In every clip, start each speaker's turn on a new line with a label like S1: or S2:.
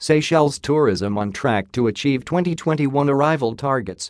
S1: Seychelles tourism on track to achieve 2021 arrival targets.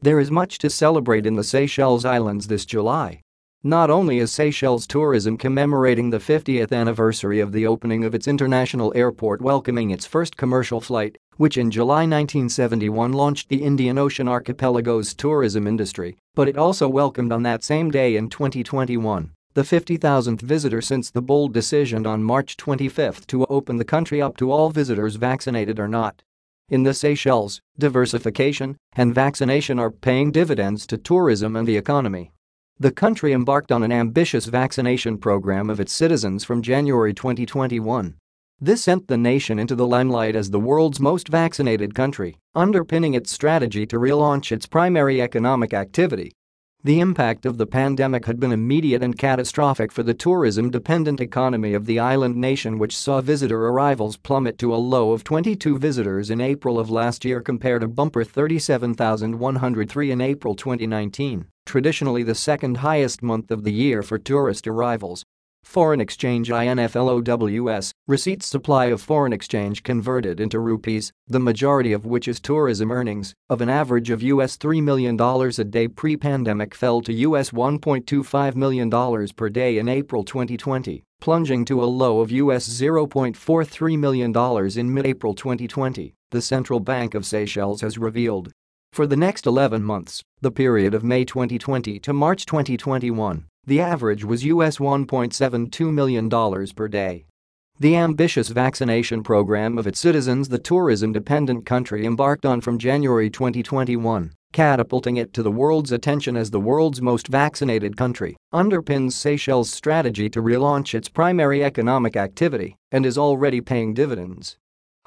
S1: There is much to celebrate in the Seychelles Islands this July. Not only is Seychelles tourism commemorating the 50th anniversary of the opening of its international airport welcoming its first commercial flight, which in July 1971 launched the Indian Ocean Archipelago's tourism industry, but it also welcomed on that same day in 2021 the 50,000th visitor since the bold decision on March 25 to open the country up to all visitors vaccinated or not. In the Seychelles, diversification and vaccination are paying dividends to tourism and the economy. The country embarked on an ambitious vaccination program of its citizens from January 2021. This sent the nation into the limelight as the world's most vaccinated country, underpinning its strategy to relaunch its primary economic activity the impact of the pandemic had been immediate and catastrophic for the tourism-dependent economy of the island nation which saw visitor arrivals plummet to a low of 22 visitors in April of last year compared to bumper 37,103 in April 2019, traditionally the second highest month of the year for tourist arrivals. Foreign exchange INFLOWS, receipts supply of foreign exchange converted into rupees, the majority of which is tourism earnings, of an average of US $3 million a day pre-pandemic fell to US $1.25 million per day in April 2020, plunging to a low of US $0.43 million in mid-April 2020, the Central Bank of Seychelles has revealed. For the next 11 months, the period of May 2020 to March 2021, the average was US $1.72 million per day. The ambitious vaccination program of its citizens the tourism-dependent country embarked on from January 2021, catapulting it to the world's attention as the world's most vaccinated country, underpins Seychelles' strategy to relaunch its primary economic activity and is already paying dividends.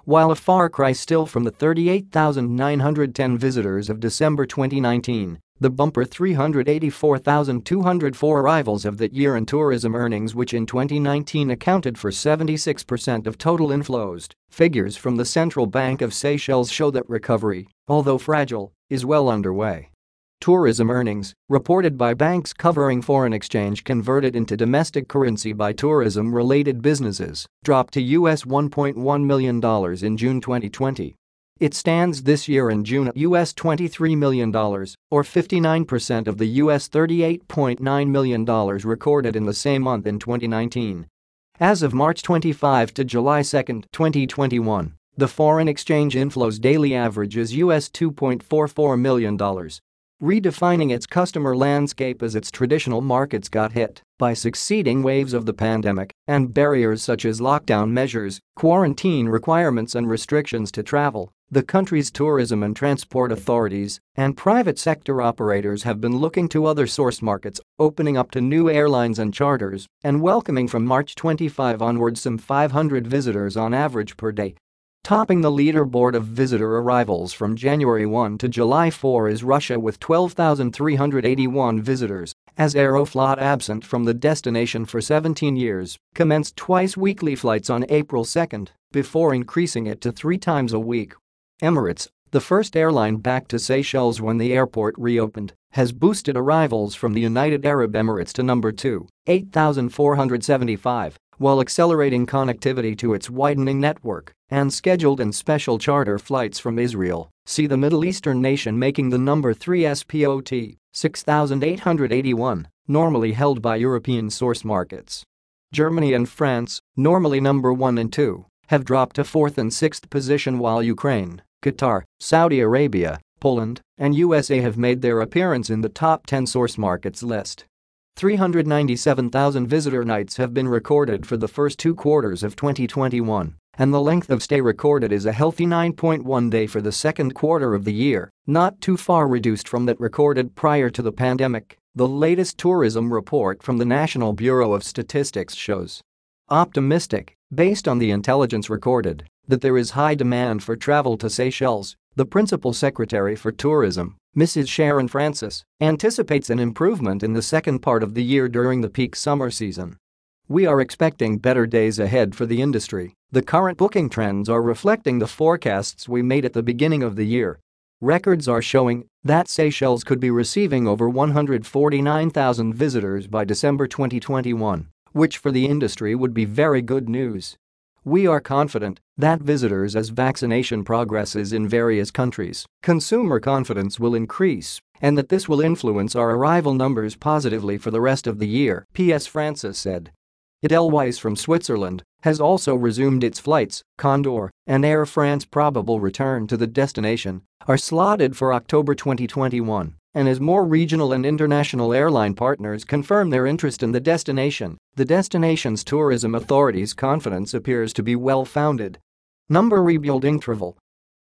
S1: While a far cry still from the 38,910 visitors of December 2019, the bumper 384,204 arrivals of that year in tourism earnings which in 2019 accounted for 76% of total inflows, figures from the Central Bank of Seychelles show that recovery, although fragile, is well underway. Tourism earnings, reported by banks covering foreign exchange converted into domestic currency by tourism-related businesses, dropped to US $1.1 million in June 2020 it stands this year in June at US $23 million, or 59% of the US $38.9 million recorded in the same month in 2019. As of March 25 to July 2, 2021, the foreign exchange inflows daily average is US $2.44 million, redefining its customer landscape as its traditional markets got hit by succeeding waves of the pandemic and barriers such as lockdown measures, quarantine requirements and restrictions to travel. The country's tourism and transport authorities and private sector operators have been looking to other source markets, opening up to new airlines and charters, and welcoming from March 25 onwards some 500 visitors on average per day. Topping the leaderboard of visitor arrivals from January 1 to July 4 is Russia with 12,381 visitors, as Aeroflot absent from the destination for 17 years, commenced twice weekly flights on April 2 before increasing it to three times a week Emirates, the first airline back to Seychelles when the airport reopened, has boosted arrivals from the United Arab Emirates to number 2, 8,475, while accelerating connectivity to its widening network and scheduled and special charter flights from Israel. See the Middle Eastern nation making the number 3 SPOT, 6,881, normally held by European source markets. Germany and France, normally number 1 and 2, have dropped to 4th and 6th position while Ukraine, Qatar, Saudi Arabia, Poland, and USA have made their appearance in the top 10 source markets list. 397,000 visitor nights have been recorded for the first two quarters of 2021, and the length of stay recorded is a healthy 9.1 day for the second quarter of the year, not too far reduced from that recorded prior to the pandemic, the latest tourism report from the National Bureau of Statistics shows. Optimistic, based on the intelligence recorded, that there is high demand for travel to Seychelles, the principal secretary for tourism, Mrs. Sherin Francis, anticipates an improvement in the second part of the year during the peak summer season. We are expecting better days ahead for the industry. The current booking trends are reflecting the forecasts we made at the beginning of the year. Records are showing that Seychelles could be receiving over 149,000 visitors by December 2021, which for the industry would be very good news. We are confident that visitors as vaccination progresses in various countries, consumer confidence will increase and that this will influence our arrival numbers positively for the rest of the year, P.S. Francis said. Edelweiss from Switzerland has also resumed its flights, Condor and Air France probable return to the destination are slotted for October 2021, and as more regional and international airline partners confirm their interest in the destination, the destination's tourism authority's confidence appears to be well-founded. Number rebuilding travel